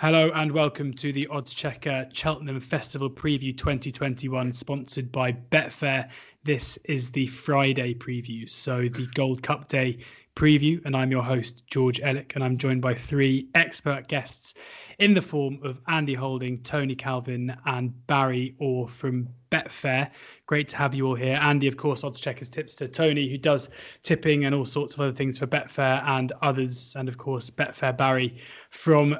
Hello and welcome to the Odds Checker Cheltenham Festival Preview 2021, sponsored by Betfair. This is the Friday preview, so the Gold Cup Day preview, and I'm your host, George Elek, and I'm joined by three expert guests in the form of Andy Holding, Tony Calvin, and Barry Orr from Betfair. Great to have you all here. Andy, of course, Odds Checkers tipster. Tony, who does tipping and all sorts of other things for Betfair and others, and of course, Betfair Barry from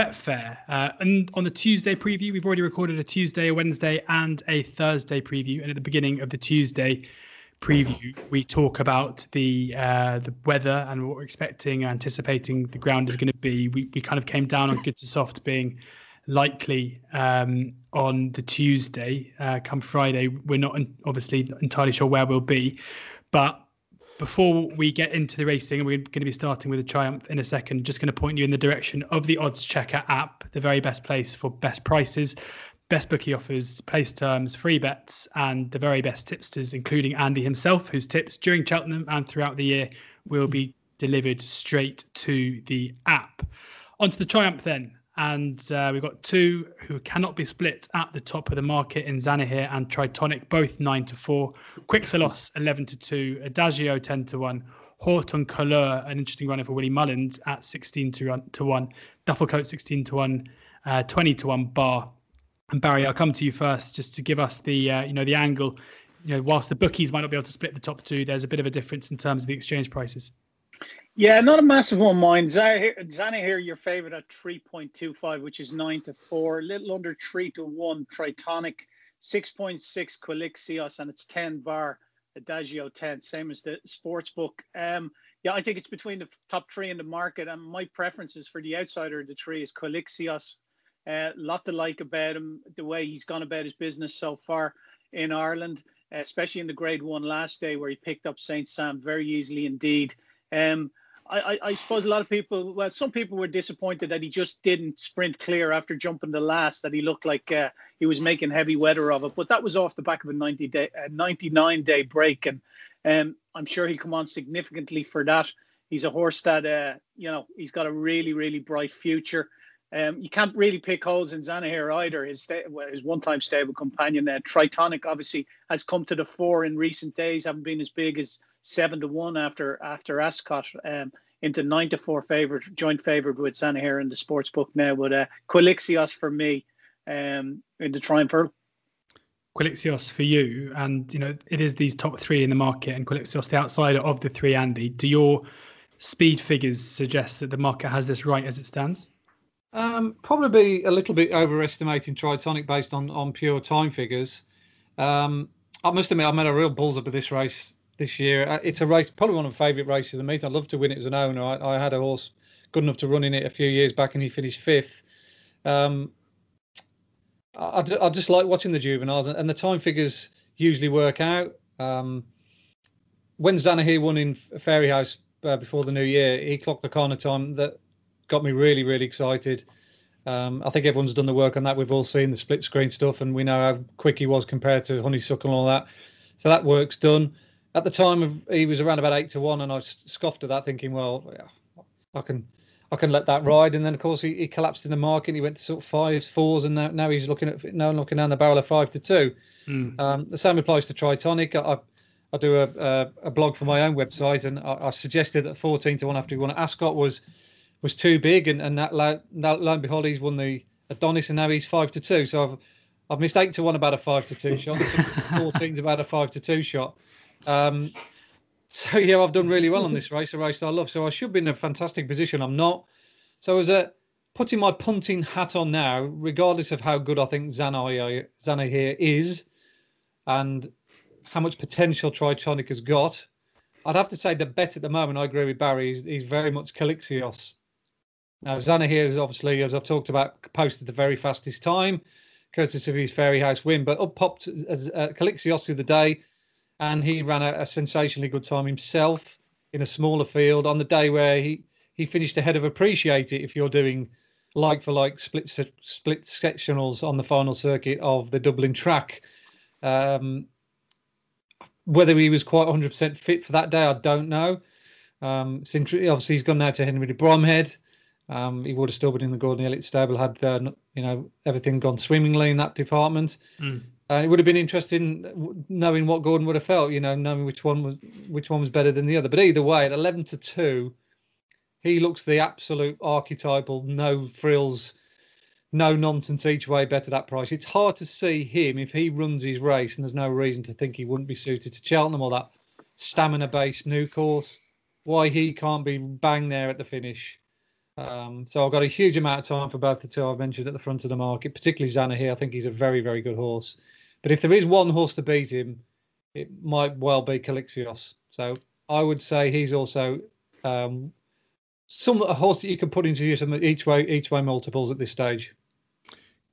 Betfair. Uh, and on the Tuesday preview, we've already recorded a Tuesday, a Wednesday, and a Thursday preview. And at the beginning of the Tuesday preview, we talk about the uh, the weather and what we're expecting, anticipating the ground is going to be. We we kind of came down on good to soft being likely um, on the Tuesday. Uh, come Friday, we're not obviously entirely sure where we'll be, but before we get into the racing, we're going to be starting with a triumph in a second. Just going to point you in the direction of the Odds Checker app, the very best place for best prices, best bookie offers, place terms, free bets, and the very best tipsters, including Andy himself, whose tips during Cheltenham and throughout the year will be delivered straight to the app. Onto the triumph then and uh, we've got two who cannot be split at the top of the market in Zanahiyr and Tritonic, both nine to four. Quilixios eleven to two, Adagio ten to one, Haut En Couleurs, an interesting runner for Willie Mullins at sixteen to, run, to one, Dufflecoat sixteen to one, uh, twenty to one bar. And Barry, I'll come to you first, just to give us the uh, you know the angle. You know, whilst the bookies might not be able to split the top two, there's a bit of a difference in terms of the exchange prices. Yeah, not a massive one mine. Zanahiyr, your favorite at 3.25, which is 9 to 4, a little under 3 to 1. Tritonic, 6.6 Quilixios, and it's 10 bar. Adagio 10, same as the sports book. Um, yeah, I think it's between the top three in the market, and my preferences for the outsider of the three is Quilixios. A uh, lot to like about him, the way he's gone about his business so far in Ireland, especially in the grade one last day where he picked up St. Sam very easily indeed. Um, I, I, suppose a lot of people, well, some people were disappointed that he just didn't sprint clear after jumping the last, that he looked like uh, he was making heavy weather of it. But that was off the back of a 90 day, a 99 day break. And um, I'm sure he'll come on significantly for that. He's a horse that, uh, you know, he's got a really, really bright future. Um, you can't really pick holes in Zanahiyr either. His, his one-time stable companion, uh, Tritonic, obviously has come to the fore in recent days. Haven't been as big as seven to one after after Ascot um, into nine to four favorite, joint favorite with Zanahiyr in the sports book now. But uh, Quilixios for me um, in the Triumph Earl. Quilixios for you, and you know it is these top three in the market, and Quilixios the outsider of the three. Andy, do your speed figures suggest that the market has this right as it stands? Um, probably a little bit overestimating Tritonic based on on pure time figures. Um, I must admit, I made a real balls up of this race this year. Uh, it's a race, probably one of my favourite races of the meet. I'd love to win it as an owner. I, I, had a horse good enough to run in it a few years back, and he finished fifth. Um, I, I, just like watching the juveniles, and, the time figures usually work out. Um, when Zanahiyr won in Fairyhouse uh, before the new year, he clocked the corner time that got me really, really excited. Um, I think everyone's done the work on that. We've all seen the split screen stuff, and we know how quick he was compared to Honeysuckle and all that. So that work's done at the time of he was around about eight to one, and I scoffed at that, thinking, well, yeah, I can I can let that ride. And then of course he, he collapsed in the market. He went to sort of fives, fours, and now, now he's looking at now looking down the barrel of five to two. Mm. Um, the same applies to Tritonic. I, I do a, a, a blog for my own website, and I, I, suggested that fourteen to one after he won Ascot was was too big, and and that lo, lo and behold, he's won the Adonis, and now he's five to two. So I've I've missed eight to one about a five to two shot. Fourteen's about a five to two shot. Um, so yeah, I've done really well on this race, a race I love. So I should be in a fantastic position. I'm not. So as a putting my punting hat on now, regardless of how good I think Zanahiyr, Zanahiyr is, and how much potential Tritonic has got, I'd have to say the bet at the moment. I agree with Barry. He's, is very much Quilixios. Now Zanahiyr is obviously, as I've talked about, posted the very fastest time, courtesy of his Fairyhouse win. But up popped as uh, Quilixios the day and he ran a, a, sensationally good time himself in a smaller field on the day where he he finished ahead of Appreciate It. If you're doing like for like split split sectionals on the final circuit of the Dublin track, um, whether he was quite 100% fit for that day, I don't know. Um, obviously he's gone now to Henry de Bromhead. Um, he would have still been in the Gordon Elliott stable had uh, you know everything gone swimmingly in that department. Mm. Uh, it would have been interesting knowing what Gordon would have felt, you know, knowing which one was which one was better than the other. But either way, at eleven to two, he looks the absolute archetypal, no frills, no nonsense each way better that price. It's hard to see him if he runs his race, and there's no reason to think he wouldn't be suited to Cheltenham or that stamina-based new course. Why he can't be bang there at the finish um, so I've got a huge amount of time for both the two I've mentioned at the front of the market, particularly Zanahiyr. I think he's a very, very good horse. But if there is one horse to beat him, it might well be Quilixios. So I would say he's also um, some a horse that you can put into each way each way multiples at this stage.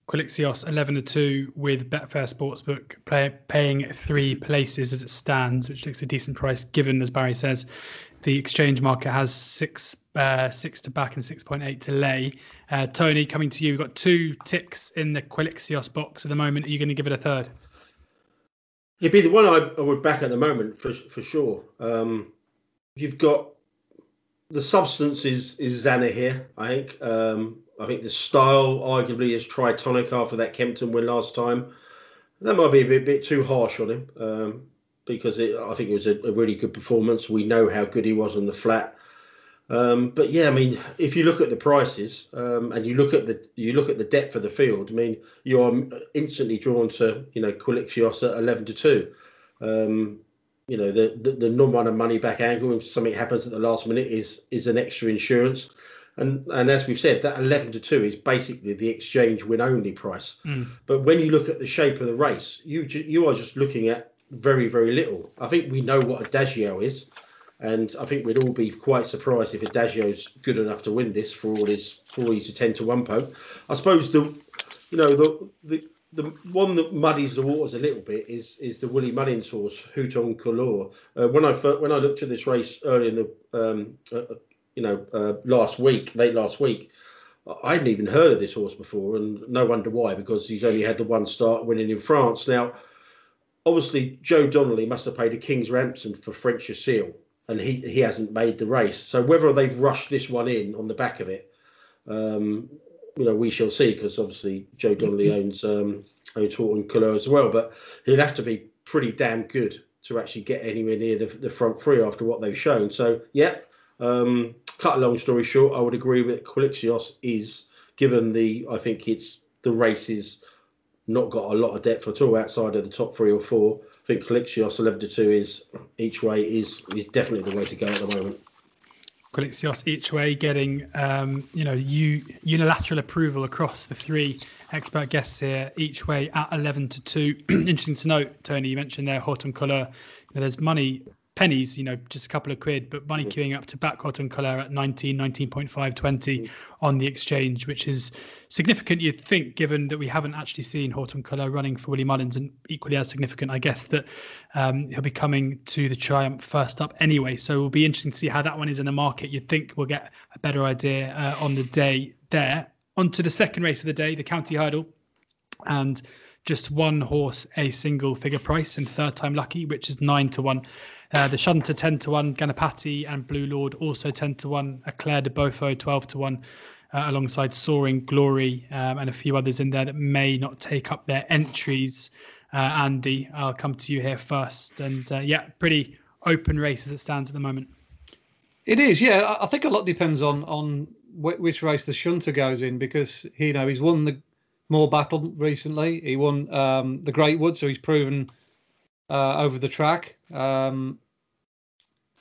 Quilixios 11 to 2 with Betfair Sportsbook play, paying three places as it stands, which looks a decent price given, as Barry says, the exchange market has six uh, six to back and 6.8 to lay. Uh, Tony, coming to you, we've got two ticks in the Quilixios box at the moment. Are you going to give it a third? It'd be the one I, I would back at the moment for for sure. Um, you've got the substance is is Zanahiyr. I think. Um, I think the style arguably is tritonic after that Kempton win last time. That might be a bit, bit too harsh on him. Um, because it, I think it was a, a, really good performance. We know how good he was on the flat. Um, but yeah, I mean, if you look at the prices um, and you look at the you look at the depth of the field, I mean, you are instantly drawn to you know Quilixios at eleven to two. Um, you know the the, the non-runner money back angle if something happens at the last minute is is an extra insurance. And, and as we've said, that 11 to 2 is basically the exchange win only price. Mm. But when you look at the shape of the race, you you are just looking at very, very little. I think we know what Adagio is, and I think we'd all be quite surprised if Adagio's good enough to win this for all his for all his ten to one poke. I suppose the you know the the the one that muddies the waters a little bit is is the Willie Mullins horse, Haut En Couleurs. Uh, when I when I looked at this race early in the um, uh, uh, you know uh, last week, late last week, I hadn't even heard of this horse before, and no wonder why because he's only had the one start winning in France. Now obviously Joe Donnelly must have paid a king's ransom for French Seal, and he he hasn't made the race. So whether they've rushed this one in on the back of it, um, you know, we shall see. Because obviously Joe Donnelly mm-hmm. owns um, owns Haut En Couleurs as well, but he'll have to be pretty damn good to actually get anywhere near the, the front three after what they've shown. So yeah, um, cut a long story short, I would agree with Quilixios is given the I think it's the race is not got a lot of depth at all outside of the top three or four. Think 11 to 2 is each way is is definitely the way to go at the moment. Quilixios each way getting um, you know you, unilateral approval across the three expert guests here each way at 11 to 2 interesting to note tony you mentioned there Haut En Couleurs you know, there's money pennies, you know, just a couple of quid, but money queuing up to back Haut En Couleurs at 19, 19.5, 20 on the exchange, which is significant, you'd think, given that we haven't actually seen Haut En Couleurs running for Willie Mullins, and equally as significant, I guess, that um, he'll be coming to the Triumph first up anyway. So it'll be interesting to see how that one is in the market. You'd think we'll get a better idea uh, on the day there. On to the second race of the day, the County Hurdle. And just one horse, a single figure price, and third time lucky, which is nine to one. Uh, the Shunter 10 to 1, Ganapati and Blue Lord also 10 to 1, Eclair de Beaufort 12 to 1, uh, alongside Soaring Glory um, and a few others in there that may not take up their entries. Uh, Andy, I'll come to you here first. And uh, yeah, pretty open race as it stands at the moment. It is, yeah. I think a lot depends on on which race the Shunter goes in because you know he's won the Morebattle recently. He won um, the Greatwood, so he's proven uh, over the track. Um,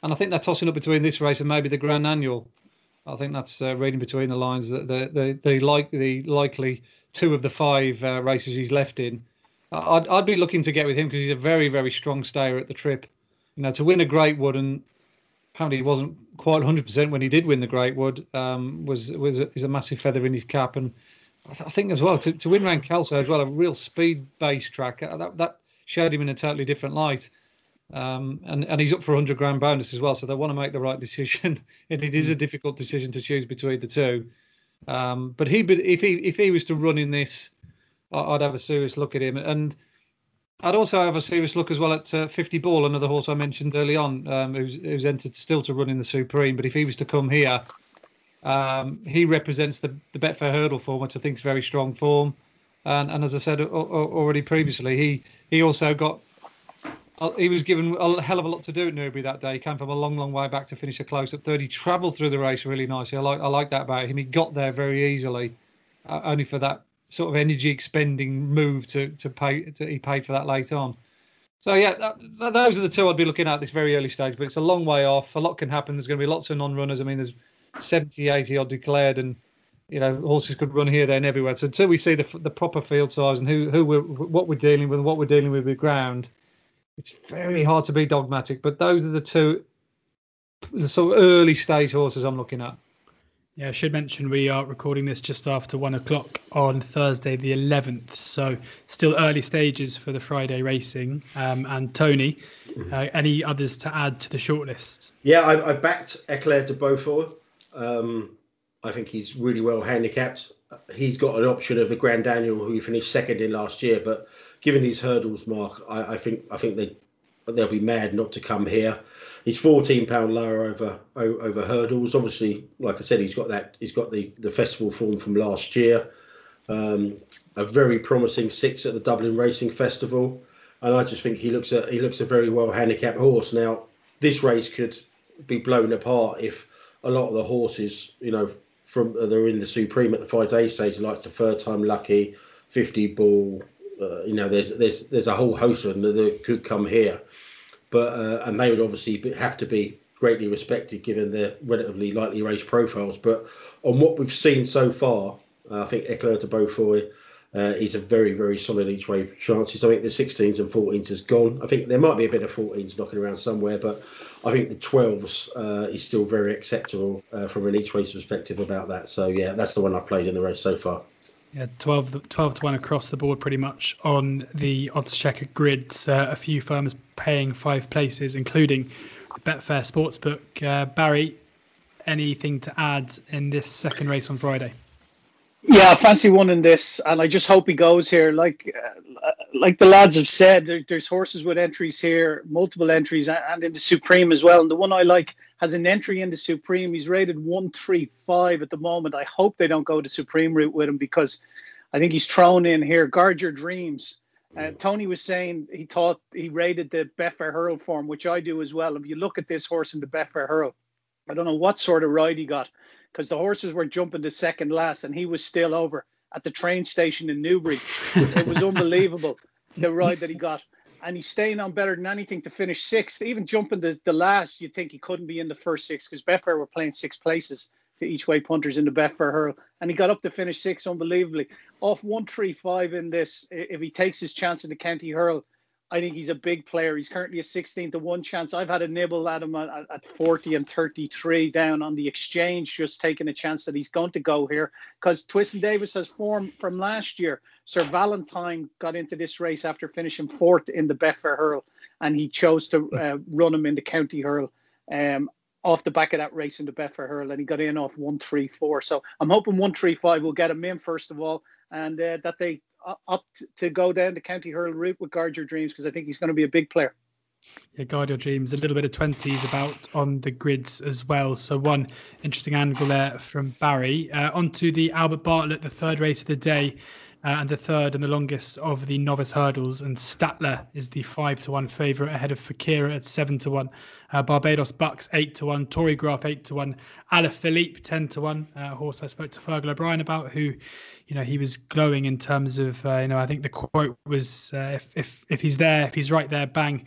and I think they're tossing up between this race and maybe the Grand Annual. I think that's uh, reading between the lines that the the, the like the likely two of the five uh, races he's left in. I'd I'd be looking to get with him because he's a very very strong stayer at the trip. You know, to win a Greatwood and apparently he wasn't quite 100% when he did win the Greatwood um, was was a, is a massive feather in his cap and I, th- I think as well to, to win around Kelso as well a real speed based track uh, that that showed him in a totally different light. Um, and and he's up for 100 grand bonus as well, so they want to make the right decision. and it is a hmm. difficult decision to choose between the two. Um, but he, if he if he was to run in this, I'd have a serious look at him, and I'd also have a serious look as well at uh, 50 Ball, another horse I mentioned early on, um, who's who's entered still to run in the Supreme. But if he was to come here, Um, he represents the, the Betfair hurdle form, which I think is very strong form. And, and as I said already previously, he he also got he was given a hell of a lot to do at Newbury that day. He came from a long, long way back to finish a close at third. He travelled through the race really nicely. I like I like that about him. He got there very easily, uh, only for that sort of energy expending move to to pay. To, he paid for that late on. So yeah, that, those are the two I'd be looking at this very early stage. But it's a long way off. A lot can happen. There's going to be lots of non-runners. I mean, there's 70, 80 odd declared, and you know horses could run here, there, and everywhere. So until we see the the proper field size and who who we're what we're dealing with, and what we're dealing with with ground, it's very hard to be dogmatic. But those are the two the sort of early stage horses I'm looking at. Yeah, I should mention we are recording this just after one o'clock on Thursday, the 11th. So, still early stages for the Friday racing. Um, and Tony, uh, any others to add to the shortlist? Yeah, I, I backed Eclair de Beaufort. Um, I think he's really well handicapped. He's got an option of the Grand Annual, who he finished second in last year. But given his hurdles, Mark, I, I think I think they they'll be mad not to come here. He's fourteen pound lower over over hurdles. Obviously, like I said, he's got that. He's got the the festival form from last year. Um, a very promising six at the Dublin Racing Festival, and I just think he looks a he looks a very well handicapped horse. Now, this race could be blown apart if a lot of the horses, you know, from they're in the Supreme at the five day stage, like the third time lucky, fifty ball. Uh, you know, there's there's there's a whole host of them that could come here, but uh, and they would obviously have to be greatly respected given their relatively lightly raced profiles. But on what we've seen so far, uh, I think Eclair de Beaufort uh, is a very, very solid each way chances. I think the 16s and 14s has gone. I think there might be a bit of 14s knocking around somewhere, but I think the 12s uh, is still very acceptable uh, from an each way perspective about that. So, yeah, that's the one I've played in the race so far. Yeah, 12, 12 to 1 across the board pretty much on the odds checker grids. Uh, a few firms paying five places, including Betfair Sportsbook. Uh, Barry, anything to add in this second race on Friday? Yeah, fancy one in this, and I just hope he goes here. Like, uh, like the lads have said, there, there's horses with entries here, multiple entries, and in the Supreme as well. And the one I like has an entry in the Supreme. He's rated one three five at the moment. I hope they don't go the Supreme route with him because I think he's thrown in here. Guard your dreams. Uh, Tony was saying he thought he rated the Betfair Hurl form, which I do as well. If you look at this horse in the Betfair Hurl, I don't know what sort of ride he got because the horses were jumping to second last and he was still over at the train station in Newbury. it was unbelievable the ride that he got. And he's staying on better than anything to finish sixth. Even jumping the, the last, you'd think he couldn't be in the first six because Betfair were playing six places to each way punters in the Betfair hurl. And he got up to finish six unbelievably. Off 135 in this, if he takes his chance in the county hurl, I think he's a big player. He's currently a 16 to 1 chance. I've had a nibble at him at, at 40 and 33 down on the exchange, just taking a chance that he's going to go here because Twiston-Davies has form from last year. Sir Valentine got into this race after finishing fourth in the Betfair Hurl, and he chose to uh, run him in the County Hurl. Um, off the back of that race in the Betfair Hurl, and he got in off one three four. So I'm hoping one three five will get him in first of all, and uh, that they up to go down the county hurl route with Guard Your Dreams because I think he's going to be a big player. Yeah, Guard Your Dreams, a little bit of 20s about on the grids as well. So, one interesting angle there from Barry. Uh, onto the Albert Bartlett, the third race of the day uh, and the third and the longest of the novice hurdles. And Statler is the five to one favourite ahead of Fakira at seven to one. Uh, Barbados Bucks eight to one. Tory Graph eight to one. Alaphilippe ten to one. Uh, horse I spoke to Fergal O'Brien about, who, you know, he was glowing in terms of, uh, you know, I think the quote was, uh, if if if he's there, if he's right there, bang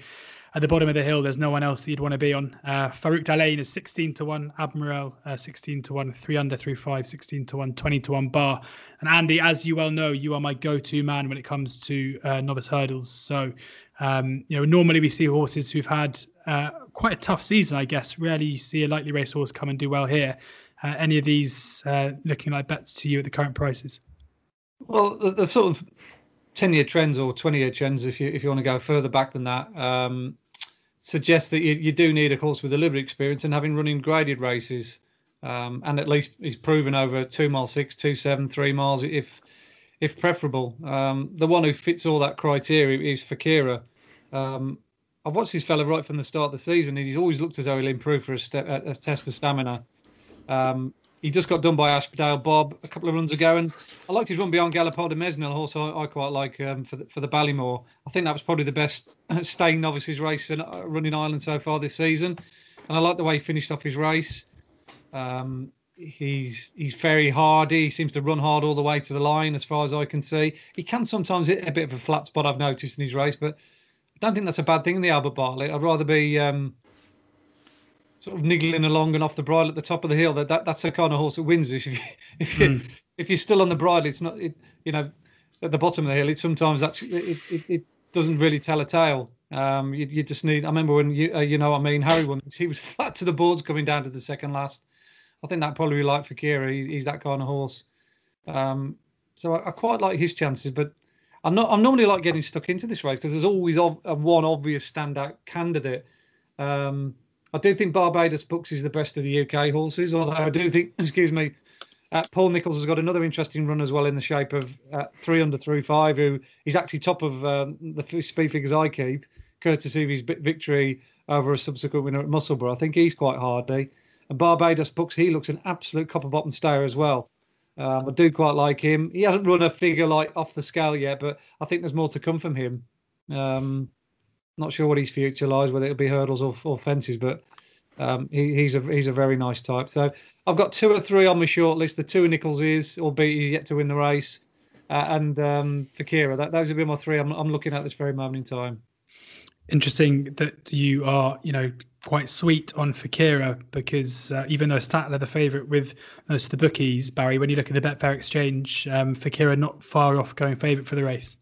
at the bottom of the hill, there's no one else that you'd want to be on. Uh, Farouk Dalain is 16 to 1, Adrimel uh, 16 to 1, 3 under 3 5, 16 to 1, 20 to 1 bar. And Andy, as you well know, you are my go to man when it comes to uh, novice hurdles. So, um, you know, normally we see horses who've had uh, quite a tough season, I guess. Rarely see a lightly race horse come and do well here. Uh, any of these uh, looking like bets to you at the current prices? Well, the, the sort of 10 year trends or 20 year trends, if you if you want to go further back than that, um, suggest that you, you do need a horse with a little bit of experience and having running graded races. Um, and at least he's proven over two mile six, two seven, three miles, if if preferable. Um, the one who fits all that criteria is Fakira. Um, I've watched this fella right from the start of the season, and he's always looked as though he'll improve for a, a, a test of stamina. Um, he just got done by Ashburdale Bob a couple of runs ago, and I liked his run beyond Gaillard du Mesnil. Also, I, quite like um, for the, for the Ballymore. I think that was probably the best staying novices race in, uh, running Ireland so far this season, and I like the way he finished off his race. Um, he's he's very hardy. He seems to run hard all the way to the line, as far as I can see. He can sometimes hit a bit of a flat spot. I've noticed in his race, but I don't think that's a bad thing in the Albert Bartlett. I'd rather be um, sort of niggling along and off the bridle at the top of the hill. That, that that's the kind of horse that wins. If you if you mm. if you're still on the bridle, it's not it, you know at the bottom of the hill. It sometimes that's it, it, it doesn't really tell a tale. Um, you, you just need. I remember when you uh, you know what I mean. Harry won. He was flat to the boards coming down to the second last. I think that probably like Fakira. He, he's that kind of horse. Um, so I, I, quite like his chances, but I'm not. I'm normally like getting stuck into this race because there's always ov- a one obvious standout candidate. Um, I do think Barbados Bucks is the best of the UK horses, although I do think, excuse me, uh, Paul Nicholls has got another interesting run as well in the shape of uh, Threeunderthrufive, who is actually top of um, the speed figures I keep, courtesy of his victory over a subsequent winner at Musselburgh. I think he's quite hardy. And Barbados Bucks, he looks an absolute copper bottom stayer as well. Um, I do quite like him. He hasn't run a figure like off the scale yet, but I think there's more to come from him. Um, not sure what his future lies, whether it'll be hurdles or, or fences, but um, he, he's a he's a very nice type. So I've got two or three on my short list. The two Nicholls is, albeit he's yet to win the race, uh, and um, Fakira. That those have be my three. I'm I'm looking at this very moment in time. Interesting that you are, you know, quite sweet on Fakira because uh, even though Statler the favourite with most of the bookies, Barry, when you look at the Betfair exchange, um, Fakira not far off going favourite for the race.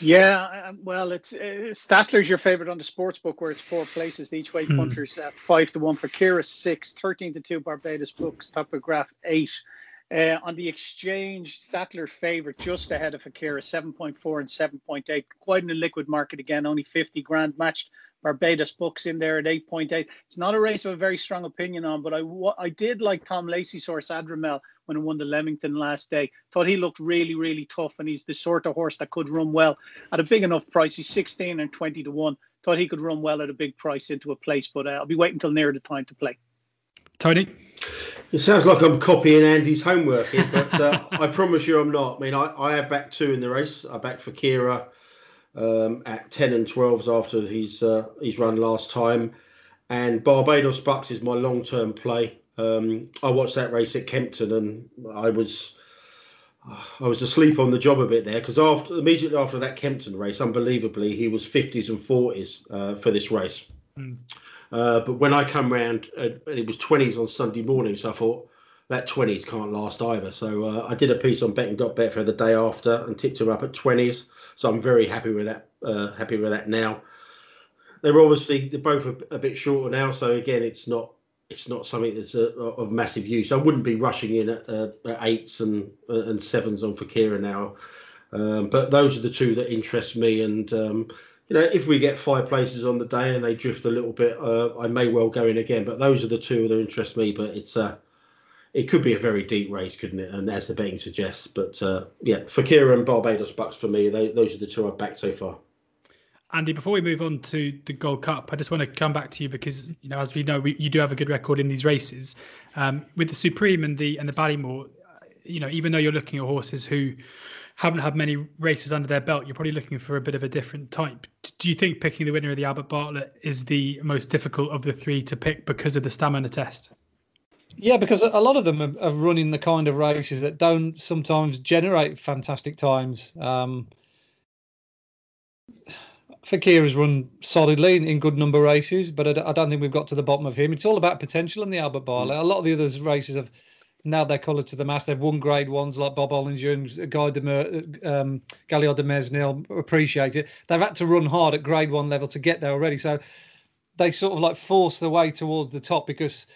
Yeah, well, it's uh, Statler's your favorite on the sports book, where it's four places. The each way hmm. punters at five to one Fakira six, 13 to two Barbados Bucks, Topograph eight. Uh, on the exchange, Statler favorite just ahead of Akira, 7.4 and 7.8. Quite an illiquid market again, only 50 grand matched. Barbados Bucks in there at 8.8. It's not a race of a very strong opinion on, but I, I did like Tom Lacey's horse, Adrimel, when he won the Leamington last day. Thought he looked really, really tough, and he's the sort of horse that could run well at a big enough price. He's 16 and 20 to 1. Thought he could run well at a big price into a place, but uh, I'll be waiting until near the time to play. Tony? It sounds like I'm copying Andy's homework here, but uh, I promise you I'm not. I mean, I, I have backed two in the race. I backed Fakira um, at 10 and 12s after his, uh, his run last time. And Barbados Bucks is my long term play. Um, I watched that race at Kempton and I was. I was asleep on the job a bit there because after immediately after that Kempton race, unbelievably, he was 50s and 40s uh, for this race. Mm. Uh, but when I come round, uh, it was 20s on Sunday morning, so I thought that 20s can't last either. So uh, I did a piece on Bet and got bet for the day after and tipped him up at 20s. So I'm very happy with that. Uh, happy with that now. They're obviously they're both a, a, bit shorter now, so again, it's not it's not something that's a, uh, of massive use. I wouldn't be rushing in at, at eights and and sevens on Fakira now. Um, but those are the two that interest me, and um, you know, if we get five places on the day and they drift a little bit, uh, I may well go in again. But those are the two that interest me. But it's uh, it could be a very deep race, couldn't it? And as the betting suggests, but uh, yeah, Fakira and Barbados Bucks for me, they, those are the two I've backed so far. Andy, before we move on to the Gold Cup, I just want to come back to you because you know, as we know, we, you do have a good record in these races. Um, with the Supreme and the and the Ballymore, you know, even though you're looking at horses who haven't had many races under their belt, you're probably looking for a bit of a different type. Do you think picking the winner of the Albert Bartlett is the most difficult of the three to pick because of the stamina test? Yeah, because a lot of them are, are running the kind of races that don't sometimes generate fantastic times. Um, Fakir has run solidly in, in, good number races, but I, I, don't think we've got to the bottom of him. It's all about potential in the Albert Bartlett. A lot of the other races have now they're coloured to the mast. They've won grade ones like Bob Olinger and Guy de Mer, um, Gaillard du Mesnil appreciate it. They've had to run hard at grade one level to get there already. So they sort of like force their way towards the top because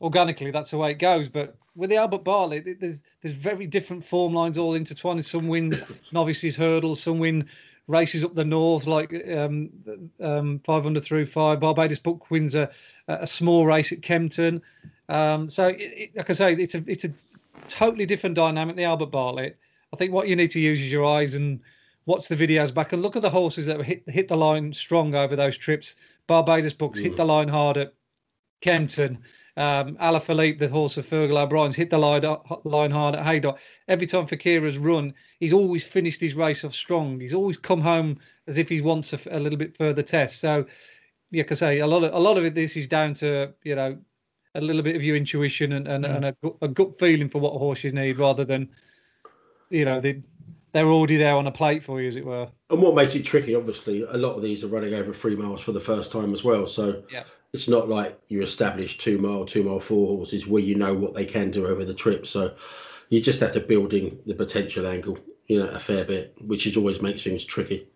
organically that's the way it goes. But with the Albert Bartlett, there's there's very different form lines all intertwined. Some win novices hurdles, some win races up the north like um, um, 500 through five. Barbados Book wins a, a small race at Kempton. Um, so, it, it, like I say, it's a it's a totally different dynamic. The Albert Bartlett. I think what you need to use is your eyes and watch the videos back and look at the horses that hit hit the line strong over those trips. Barbados Bucks mm. hit the line hard at Kempton. Um, Alaphilippe, the horse of Fergal O'Brien's, hit the line, line hard at Haydock. Every time Fakira's run, he's always finished his race off strong. He's always come home as if he wants a, a little bit further test. So, yeah, I say a lot of a lot of it. This is down to you know a little bit of your intuition and and, mm. and a, a gut feeling for what horse you need, rather than you know the they're already there on a plate for you, as it were. And what makes it tricky, obviously, a lot of these are running over three miles for the first time as well. So yeah it's not like you establish two mile, two mile four horses where you know what they can do over the trip. So you just have to build in the potential angle, you know, a fair bit, which is always makes things tricky.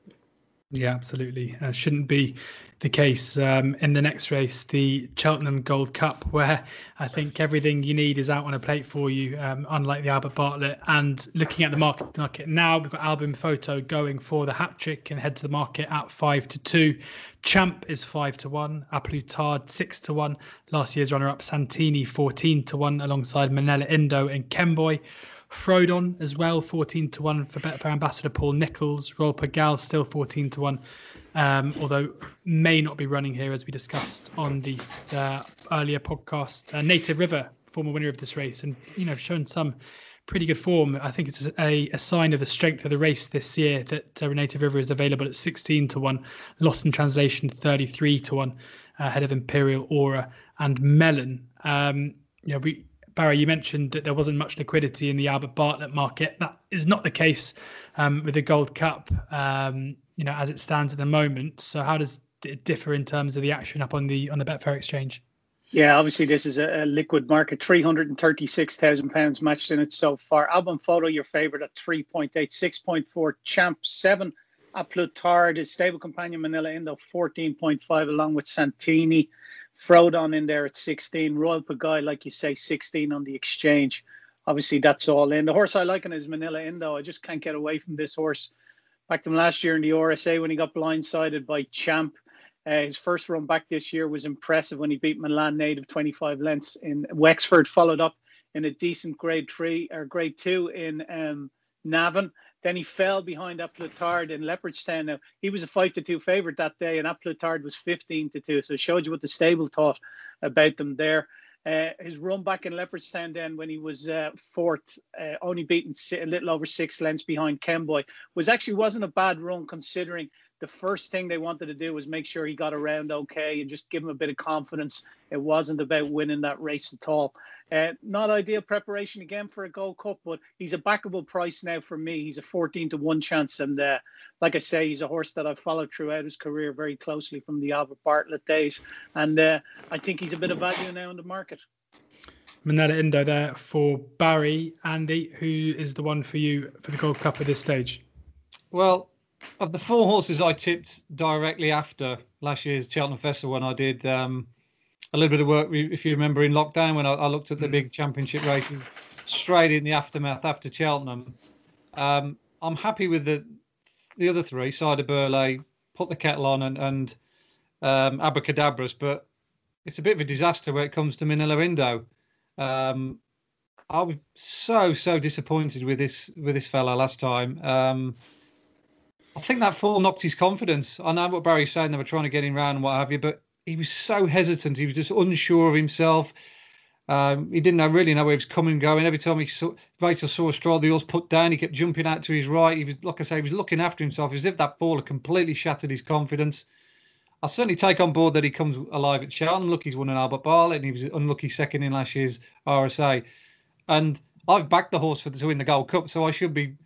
Yeah, absolutely. Uh, shouldn't be the case um, in the next race, the Cheltenham Gold Cup, where I think everything you need is out on a plate for you, um, unlike the Albert Bartlett. And looking at the market, market now, we've got Al Boum Photo going for the hat trick and head to the market at five to two. Champ is five to one. A six to one. Last year's runner-up Santini fourteen to one, alongside Minella Indo and Kemboy. Frodon as well, 14 to 1 for Betfair Ambassador Paul Nicholls. Royale Pagaille still 14 to 1, um, although may not be running here as we discussed on the uh, earlier podcast. Uh, Native River, former winner of this race, and you know shown some pretty good form. I think it's a, a sign of the strength of the race this year that uh, Native River is available at 16 to 1, Lost in Translation 33 to 1, uh, ahead of Imperial Aura and Melon. Um, you know, we Barry, you mentioned that there wasn't much liquidity in the Albert Bartlett market. That is not the case um, with the Gold Cup, um, you know, as it stands at the moment. So, how does it differ in terms of the action up on the on the Betfair exchange? Yeah, obviously this is a, liquid market. Three hundred and thirty-six thousand pounds matched in it so far. Al Boum Photo, your favourite at three point eight, six point four. Champ seven. A Plus Tard, stable companion Minella Indo fourteen point five, along with Santini. Frodon in there at 16. Royale Pagaille, like you say, 16 on the exchange. Obviously, that's all in. The horse I like in is Minella Indo. I just can't get away from this horse. Back to him last year in the RSA when he got blindsided by Champ. Uh, his first run back this year was impressive when he beat Milan Native 25 lengths in Wexford, followed up in a decent grade three or grade two in um, Navan. Then he fell behind A Plus Tard in Leopardstown. Now he was a five to two favourite that day, and A Plus Tard was fifteen to two. So it showed you what the stable thought about them there. Uh, his run back in Leopardstown then when he was uh, fourth, uh, only beaten a little over six lengths behind Kemboy, was actually wasn't a bad run considering the first thing they wanted to do was make sure he got around okay and just give him a bit of confidence. It wasn't about winning that race at all. Uh, not ideal preparation again for a Gold Cup, but he's a backable price now for me. He's a 14 to 1 chance. And uh, like I say, he's a horse that I've followed throughout his career very closely from the Albert Bartlett days. And uh, I think he's a bit of value now in the market. Minella Indo there for Barry. Andy, who is the one for you for the Gold Cup at this stage? Well, of the four horses I tipped directly after last year's Cheltenham Festival when I did um, a little bit of work, if you remember, in lockdown when I, I looked at the mm. big championship races straight in the aftermath after Cheltenham. Um, I'm happy with the the other three, Cider Burley, Put the Kettle On, and, and um, Abracadabras, but it's a bit of a disaster when it comes to Indo. Um, I was so so disappointed with this with this fella last time. Um, I think that fall knocked his confidence. I know what Barry's saying; they were trying to get him round and what have you, but he was so hesitant. He was just unsure of himself. Um, he didn't know, really know where he was coming and going. Every time he saw Rachel saw a straw, the horse put down. He kept jumping out to his right. He was, like I say, he was looking after himself as if that ball had completely shattered his confidence. I'll certainly take on board that he comes alive at Cheltenham. Look, he's won an Albert Bartlett and he was unlucky second in last year's RSA. And I've backed the horse for the, to win the Gold Cup, so I should be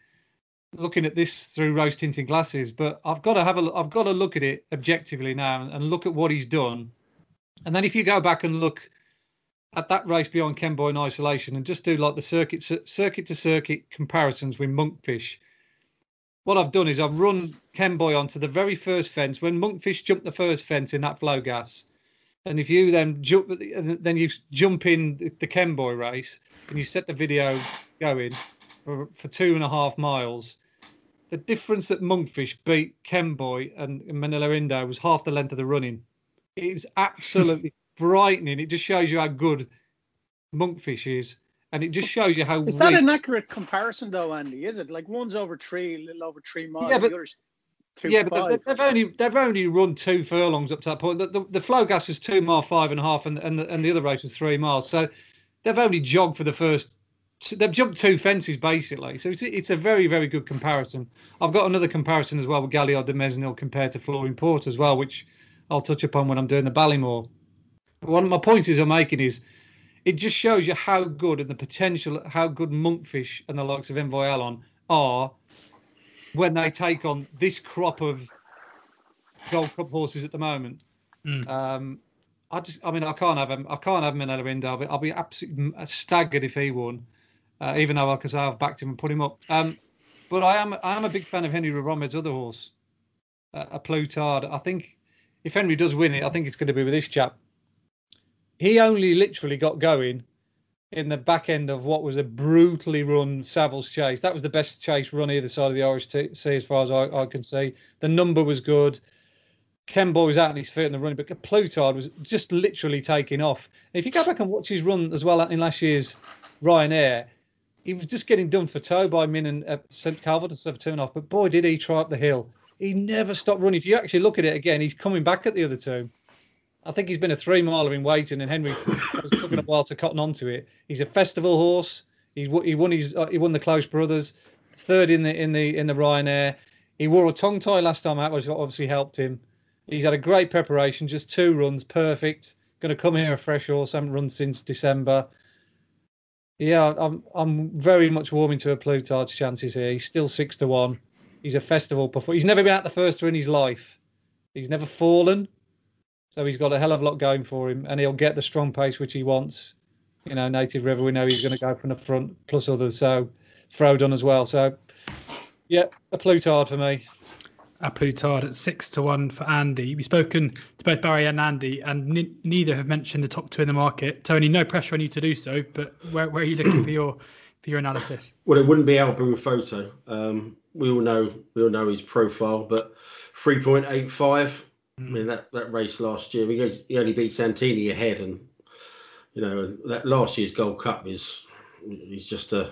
looking at this through rose tinted glasses, but I've got to have a I've got to look at it objectively now and look at what he's done. And then if you go back and look at that race beyond Kemboy in isolation and just do like the circuit circuit to circuit comparisons with Monkfish, what I've done is I've run Kemboy onto the very first fence when Monkfish jumped the first fence in that Flogas. And if you then jump, then you jump in the Kemboy race and you set the video going for, for two and a half miles, the difference that Monkfish beat Kemboy and Minella Indo was half the length of the running. It's absolutely frightening. It just shows you how good Monkfish is. And it just shows you how. Is that an accurate comparison, though, Andy? Is it like one's over three, a little over three miles? Yeah, but Two yeah, but five. they, they've only they've only run two furlongs up to that point. The, the, the Flogas is two mile five and a half, and and the, and the other race was three miles. So they've only jogged for the first. They've jumped two fences basically. So it's it's a very very good comparison. I've got another comparison as well with Gaillard du Mesnil compared to Flooring Port as well, which I'll touch upon when I'm doing the Ballymore. One of my points is I'm making is it just shows you how good and the potential, how good Monkfish and the likes of Envoy are when they take on this crop of Gold Cup horses at the moment. Mm. Um, I just, I mean, I can't have him. I can't have him in be, I'll be absolutely staggered if he won, uh, even though, say, I've backed him and put him up. Um, but I am, I am a big fan of Henry Romed's other horse, uh, a Plus Tard. I think if Henry does win it, I think it's going to be with this chap. He only literally got going in the back end of what was a brutally run Savills chase. That was the best chase run either side of the Irish Sea, as far as I, I can see. The number was good. Kemboy was out on his feet in the running, but Plus Tard was just literally taking off. If you go back and watch his run as well in last year's Ryanair, he was just getting done for toe by Min and uh, Saint Calvados and off. But boy, did he try up the hill! He never stopped running. If you actually look at it again, he's coming back at the other two. I think he's been a three miler in waiting, and Henry was taking a while to cotton onto it. He's a festival horse. He's he won his uh, he won the Close Brothers, third in the in the in the Ryanair. He wore a tongue tie last time out, which obviously helped him. He's had a great preparation, just two runs, perfect. Going to come here a fresh horse. Haven't run since December. Yeah, I'm I'm very much warming to a Plus Tard's chances here. He's still six to one. He's a festival performer. He's never been out the first in his life. He's never fallen. So he's got a hell of a lot going for him, and he'll get the strong pace which he wants. You know, Native River, we know he's going to go from the front, plus others. So Frodon as well. So, yeah, a Plus Tard for me. A Plus Tard at six to one for Andy. We've spoken to both Barry and Andy, and n- neither have mentioned the top two in the market. Tony, no pressure on you to do so, but where, where are you looking for your for your analysis? Well, it wouldn't be Al Boum Photo. Um, we all know we all know his profile, but three point eight five. I mean that, that race last year, he, he only beat Santini ahead, and you know that last year's Gold Cup is is just a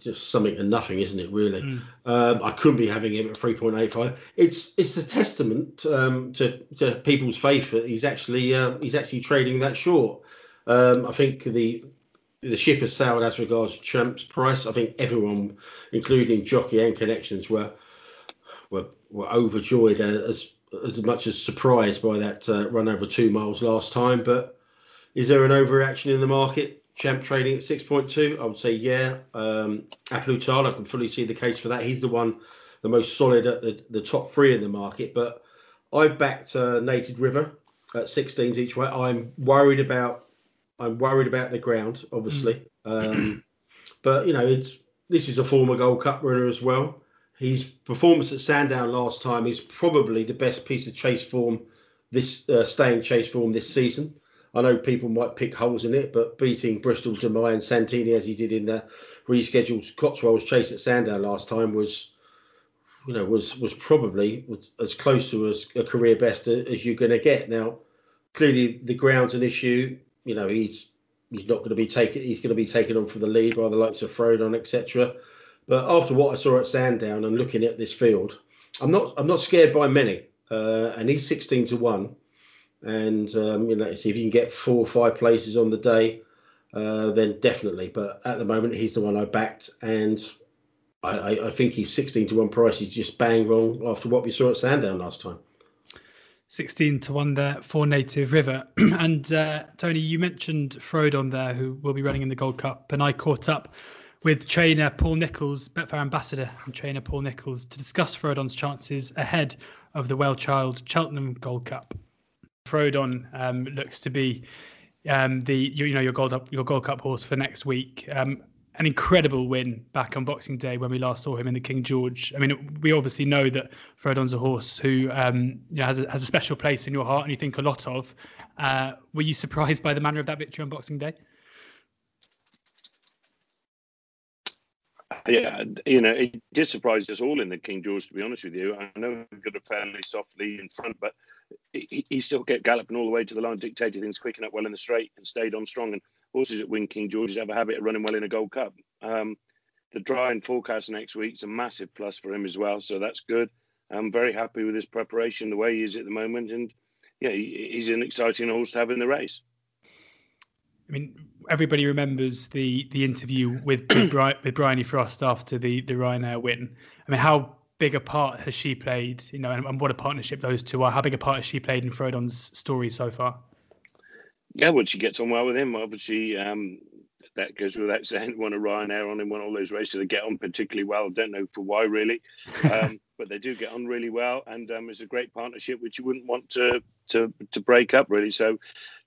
just something and nothing, isn't it? Really, Mm. um, I couldn't be having him at three point eight five. It's it's a testament um, to to people's faith that he's actually uh, he's actually trading that short. Um, I think the the ship has sailed as regards Champ's price. I think everyone, including jockey and connections, were were were overjoyed as as much as surprised by that uh, run over two miles last time. But is there an overreaction in the market? Champ trading at six point two. I would say yeah. Um, I can fully see the case for that. He's the one, the most solid at the, the top three in the market. But I've backed uh, Native River at 16s each way. I'm worried about. I'm worried about the ground, obviously. Um, but you know, it's this is a former Gold Cup runner as well. His performance at Sandown last time is probably the best piece of chase form this uh, staying chase form this season. I know people might pick holes in it, but beating Bristol De Mai and Santini as he did in the rescheduled Cotswolds chase at Sandown last time was, you know, was was probably was as close to as a career best as you're going to get. Now, clearly the ground's an issue. You know, he's he's not going to be taken. He's going to be taken on for the lead by the likes of Frodon, etc. But after what I saw at Sandown and looking at this field, I'm not I'm not scared by many. Uh, and he's 16 to one. And um, you know, see if you can get four or five places on the day, uh, then definitely. But at the moment, he's the one I backed, and I, I, think he's 16 to one price. He's just bang wrong after what we saw at Sandown last time. 16 to 1 there for Native River. and uh, Tony, you mentioned Frodon there, who will be running in the Gold Cup. And I caught up with trainer Paul Nicholls, Betfair ambassador, and trainer Paul Nicholls to discuss Frodon's chances ahead of the WellChild Cheltenham Gold Cup. Frodon um, looks to be um, the you, you know your Gold Up your Gold Cup horse for next week. Um, an incredible win back on Boxing Day when we last saw him in the King George. I mean, we obviously know that Frodon's a horse who um, you know, has, a, has a special place in your heart and you think a lot of. Uh, were you surprised by the manner of that victory on Boxing Day? Yeah, you know, it did surprise us all in the King George, to be honest with you. I know we got a fairly soft lead in front, but he, he still kept galloping all the way to the line, dictated things quick up well in the straight and stayed on strong. And horses that win King George's have a habit of running well in a Gold Cup. Um, the dry and forecast next week is a massive plus for him as well, so that's good. I'm very happy with his preparation, the way he is at the moment, and yeah, he, he's an exciting horse to have in the race. I mean, everybody remembers the the interview with with, Bri- with Bryony Frost after the the Ryanair win. I mean, how big a part has she played? You know, and, and what a partnership those two are. How big a part has she played in Frodon's story so far? Yeah, well, she gets on well with him. Obviously, um, that goes without saying. Won a Ryanair on him, won all those races. They get on particularly well. I Don't know for why really, um, but they do get on really well, and um, it's a great partnership which you wouldn't want to to to break up really. So,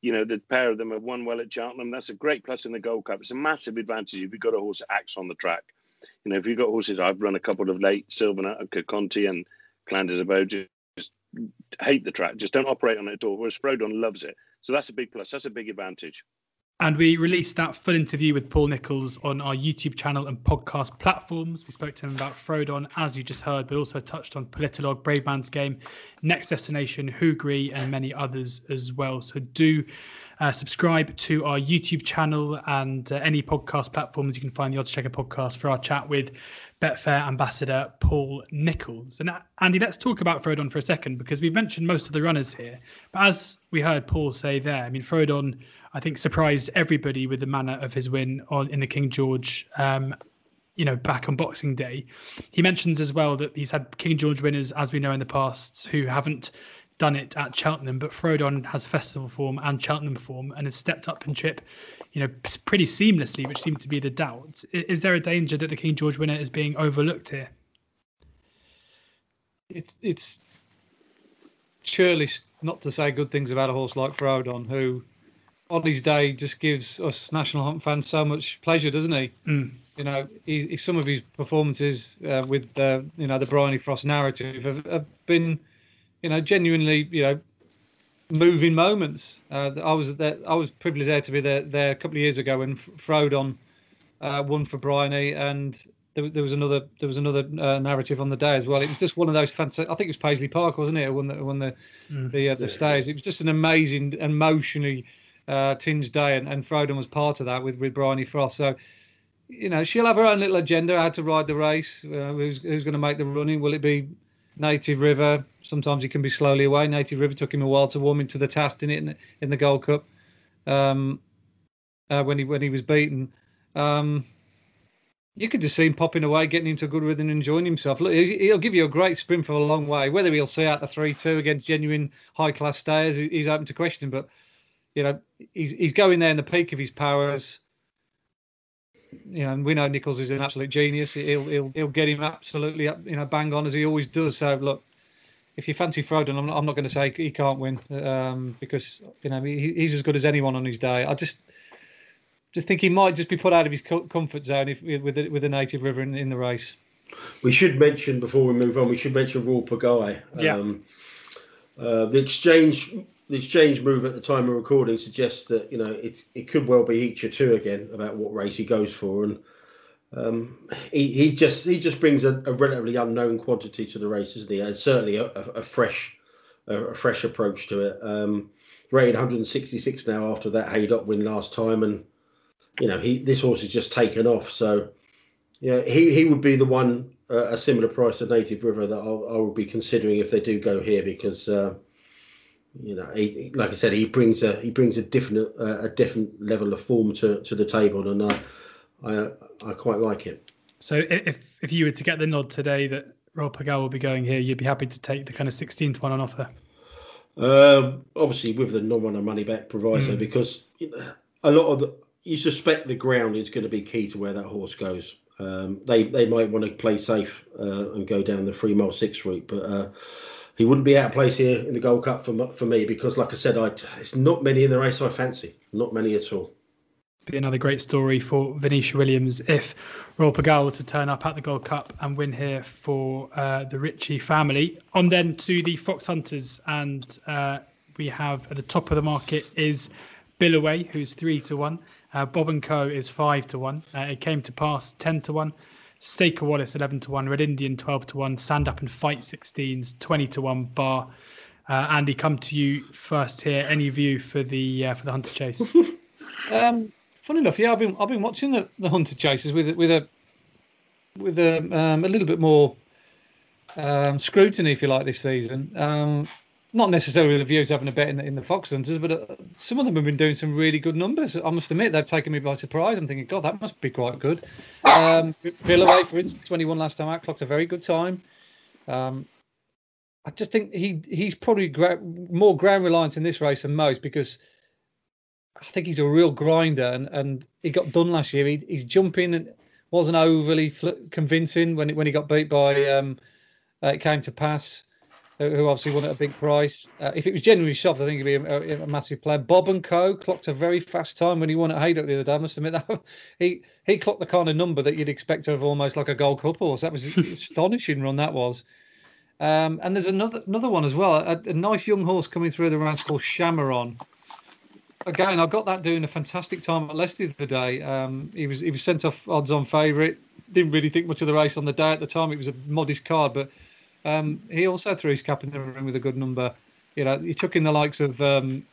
you know, the pair of them have won well at Cheltenham. That's a great plus in the Gold Cup. It's a massive advantage if you've got a horse that acts on the track. You know, if you've got horses, I've run a couple of late Silviniaco Conti, and Clan des Obeaux just hate the track, just don't operate on it at all. Whereas Frodon loves it, so that's a big plus. That's a big advantage. And we released that full interview with Paul Nicholls on our YouTube channel and podcast platforms. We spoke to him about Frodon, as you just heard, but also touched on Politologue, Brave Man's Game, Next Destination, Houx Gris, and many others as well. So do uh, subscribe to our YouTube channel and uh, any podcast platforms. You can find the oddschecker podcast for our chat with Betfair ambassador Paul Nicholls. And uh, Andy, let's talk about Frodon for a second because we've mentioned most of the runners here. But as we heard Paul say there, I mean, Frodon I think surprised everybody with the manner of his win on in the King George. Um, you know, back on Boxing Day, he mentions as well that he's had King George winners, as we know in the past, who haven't done it at Cheltenham, but Frodon has festival form and Cheltenham form and has stepped up in trip, you know, pretty seamlessly, which seemed to be the doubt. Is there a danger that the King George winner is being overlooked here? It's it's churlish not to say good things about a horse like Frodon, who on his day just gives us national hunt fans so much pleasure, doesn't he? Mm. You know, he, he, some of his performances uh, with uh, you know the Bryony Frost narrative have, have, been, you know, genuinely you know moving moments. Uh, I was there, I was privileged there to be there, there a couple of years ago when Frodon uh, won for Bryony, and there, there, was another there was another uh, narrative on the day as well. It was just one of those fantastic. I think it was Paisley Park, wasn't it? When the when the mm. the, uh, the stays. It was just an amazing, emotionally uh, tinged day, and, and Frodon was part of that with with Bryony Frost. So, you know, she'll have her own little agenda how to ride the race. Uh, who's who's going to make the running? Will it be Native River? Sometimes he can be slowly away. Native River took him a while to warm into the task in it in, in the Gold Cup um, uh, when he when he was beaten. Um, you could just see him popping away, getting into a good rhythm, and enjoying himself. Look, he'll give you a great sprint for a long way. Whether he'll see out the three-two against genuine high-class stayers, he's open to question. But you know, he's he's going there in the peak of his powers. You know, and we know Nicholls is an absolute genius. He'll he'll he'll get him absolutely up, you know, bang on as he always does. So look, if you fancy Frodon, I'm not, I'm not going to say he can't win um, because you know he, he's as good as anyone on his day. I just just think he might just be put out of his comfort zone if with the, with the native river in, in the race. We should mention before we move on. We should mention Royale Pagaille. Yeah. Um, uh, the exchange the exchange move at the time of recording suggests that you know it it could well be each or two again about what race he goes for, and um, he he just he just brings a, a, relatively unknown quantity to the race, isn't he? And certainly a, a fresh a, a, fresh approach to it. Um, rated 166 now after that Haydock win last time, and you know he this horse has just taken off. So yeah, he he would be the one uh, a similar price to Native River that I'll, I will be considering if they do go here because. Uh, you know, he, like I said, he brings a he brings a different uh, a different level of form to, to the table, and I, I I quite like him. So if if you were to get the nod today that Royale Pagaille will be going here, you'd be happy to take the kind of 16 to one on offer. Um, obviously, with the non-runner money back proviso, mm. because you know, a lot of the you suspect the ground is going to be key to where that horse goes. Um, they they might want to play safe uh, and go down the three mile six route, but uh, he wouldn't be out of place here in the Gold Cup for for me because, like I said, I it's not many in the race I fancy, not many at all. Be another great story for Venetia Williams if Royale Pagaille were to turn up at the Gold Cup and win here for uh, the Ritchie family. On then to the Fox Hunters, and uh, we have at the top of the market is Billaway, who's three to one. Uh, Bob and Co is five to one. Uh, it came to pass ten to one. Staker Wallace 11 to 1, Red Indian 12 to 1, Stand Up and Fight 16s 20 to 1 bar. Uh, Andy, come to you first here. Any view for the uh, for the Hunter Chase? um, funny enough, yeah, I've been I've been watching the, the Hunter Chases with with a with a um, a little bit more um, scrutiny, if you like, this season. Um, not necessarily the views having a bet in the, in the Fox Hunters, but uh, some of them have been doing some really good numbers. I must admit, they've taken me by surprise. I'm thinking, God, that must be quite good. Um, Billaway, for instance, 21 last time out, clocked a very good time. Um, I just think he he's probably gra- more ground reliant in this race than most because I think he's a real grinder and, and he got done last year. He, he's jumping and wasn't overly fl- convincing when when he got beat by um, uh, it came to pass who obviously won at a big price. Uh, if it was genuinely soft, I think he'd be a, a, massive player. Bob and Co. clocked a very fast time when he won at Haydock the other day. I must admit that he he clocked the kind of number that you'd expect of almost like a Gold Cup horse. That was astonishing run that was. Um, and there's another another one as well. A, a, nice young horse coming through the ranks called Shamaron. Again, I got that doing a fantastic time at Leicester the other day. Um, he was he was sent off odds on favourite. Didn't really think much of the race on the day at the time. It was a modest card, but um, he also threw his cap in the ring with a good number. You know, he took in the likes of um,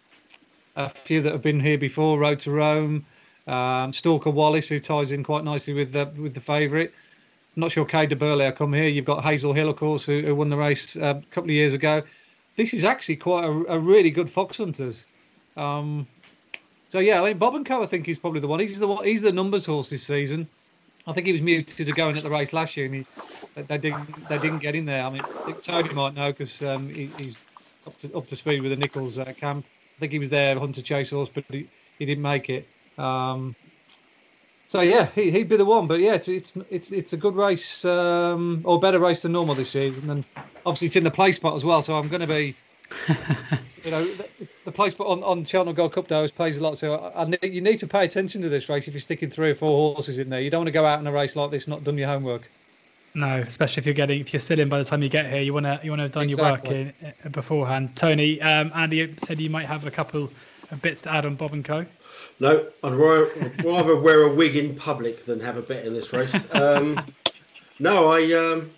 a few that have been here before, Road to Rome, um, Staker Wallace, who ties in quite nicely with the with the favourite. Not sure Caid du Berlais come here. You've got Hazel Hill, of course, who, who won the race uh, a couple of years ago. This is actually quite a, a really good Fox Hunters. Um, so yeah, I mean Bob and Co. I think he's probably the one. He's the one. He's the numbers horse this season. I think he was muted to going at the race last year, and he, they didn't they didn't get in there. I mean, Tony might know because um, he, he's up to, up to speed with the Nicholls uh, camp. I think he was there, Hunter Chase horse, but he, he didn't make it. Um, so yeah, he, he'd be the one. But yeah, it's it's it's, it's a good race, um, or better race than normal this season. And obviously, it's in the play spot as well. So I'm going to be you know, the, the place on, on Cheltenham Gold Cup Day always pays a lot. So I, I, you need to pay attention to this race if you're sticking three or four horses in there. You don't want to go out in a race like this not done your homework. No, especially if you're getting if you're still in by the time you get here, you want to you want to have done exactly. your work in, in, beforehand. Tony, um, Andy said you might have a couple of bits to add on Bob and Co. No, I'd rather wear a wig in public than have a bet in this race. Um, no, I, um,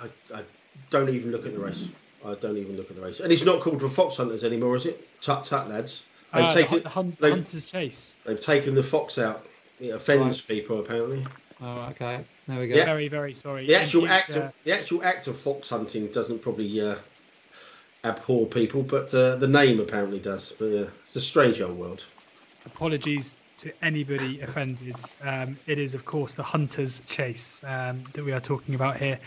I, I don't even look at the race. I don't even look at the race. And it's not called the Fox Hunters anymore, is it? Tut tut, lads. They've uh, taken the hun- they've, Hunter's Chase. They've taken the fox out. It offends right. people apparently. Oh, okay. There we go. Yeah. Very, very sorry. The actual act of the actual act of fox hunting doesn't probably uh, abhor people, but uh, the name apparently does. But yeah, it's a strange old world. Apologies to anybody offended. Um, it is, of course, the hunter's chase um, that we are talking about here.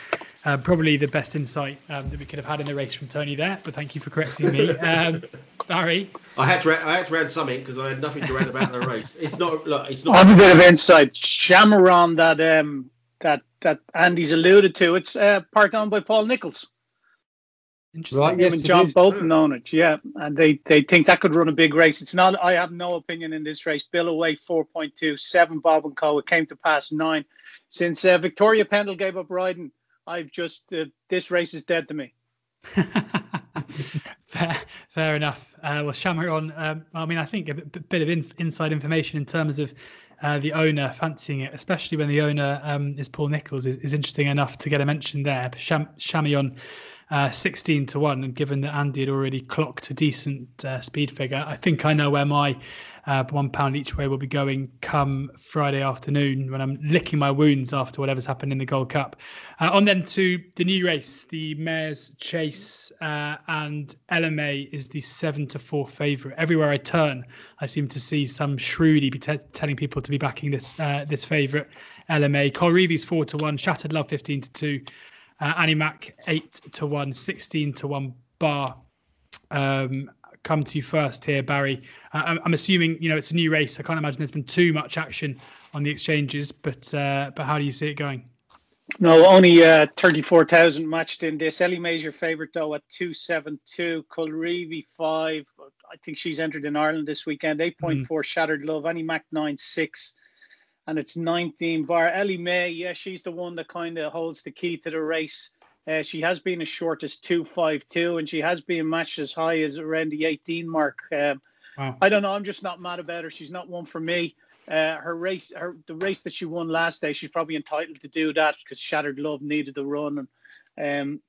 Uh, probably the best insight um, that we could have had in the race from Tony there, but thank you for correcting me. Um, Barry, I had to I had to add something because I had nothing to add about the race. It's not look, it's not. I have a bit of insight. Shamaron that um that that Andy's alluded to. It's uh, part owned by Paul Nicholls. Interesting. Right, yes, and John Bolton own it, yeah, and they they think that could run a big race. It's not. I have no opinion in this race. Billaway four point two seven. Bob and Co. It came to pass nine. Since uh, Victoria Pendle gave up riding, I've just uh, this race is dead to me. fair, fair enough. Uh, well, Shamaron, um, I mean, I think a bit, bit of in, inside information in terms of uh, the owner fancying it, especially when the owner um, is Paul Nicholls, is, is, interesting enough to get a mention there. Sham, Shamaron uh, 16 to 1. And given that Andy had already clocked a decent uh, speed figure, I think I know where my uh, one pound each way will be going come Friday afternoon when I'm licking my wounds after whatever's happened in the Gold Cup. Uh, on then to the new race, the Mares Chase, uh, and Elimay is the seven to four favourite. Everywhere I turn, I seem to see some shrewdy t- telling people to be backing this uh, this favourite. Elimay, Colreevy's four to one, Shattered Love fifteen to two. Uh, Annie Mac, 8 to 1, 16 to 1 bar. Um, come to you first here, Barry. Uh, I'm, I'm, assuming you know it's a new race. I can't imagine there's been too much action on the exchanges, but uh, but how do you see it going? No, only uh, 34,000 matched in this. Elimay's your favourite though at 272. Colreevy 5. I think she's entered in Ireland this weekend. 8.4 mm. Shattered Love. Annie Mac 9 6 and it's 19 bar. Elimay, yeah, she's the one that kind of holds the key to the race. Uh, she has been as short as 252 and she has been matched as high as around the 18 mark. Um, wow. I don't know. I'm just not mad about her. She's not one for me. Uh, her race, her the race that she won last day, she's probably entitled to do that because Shattered Love needed the run. And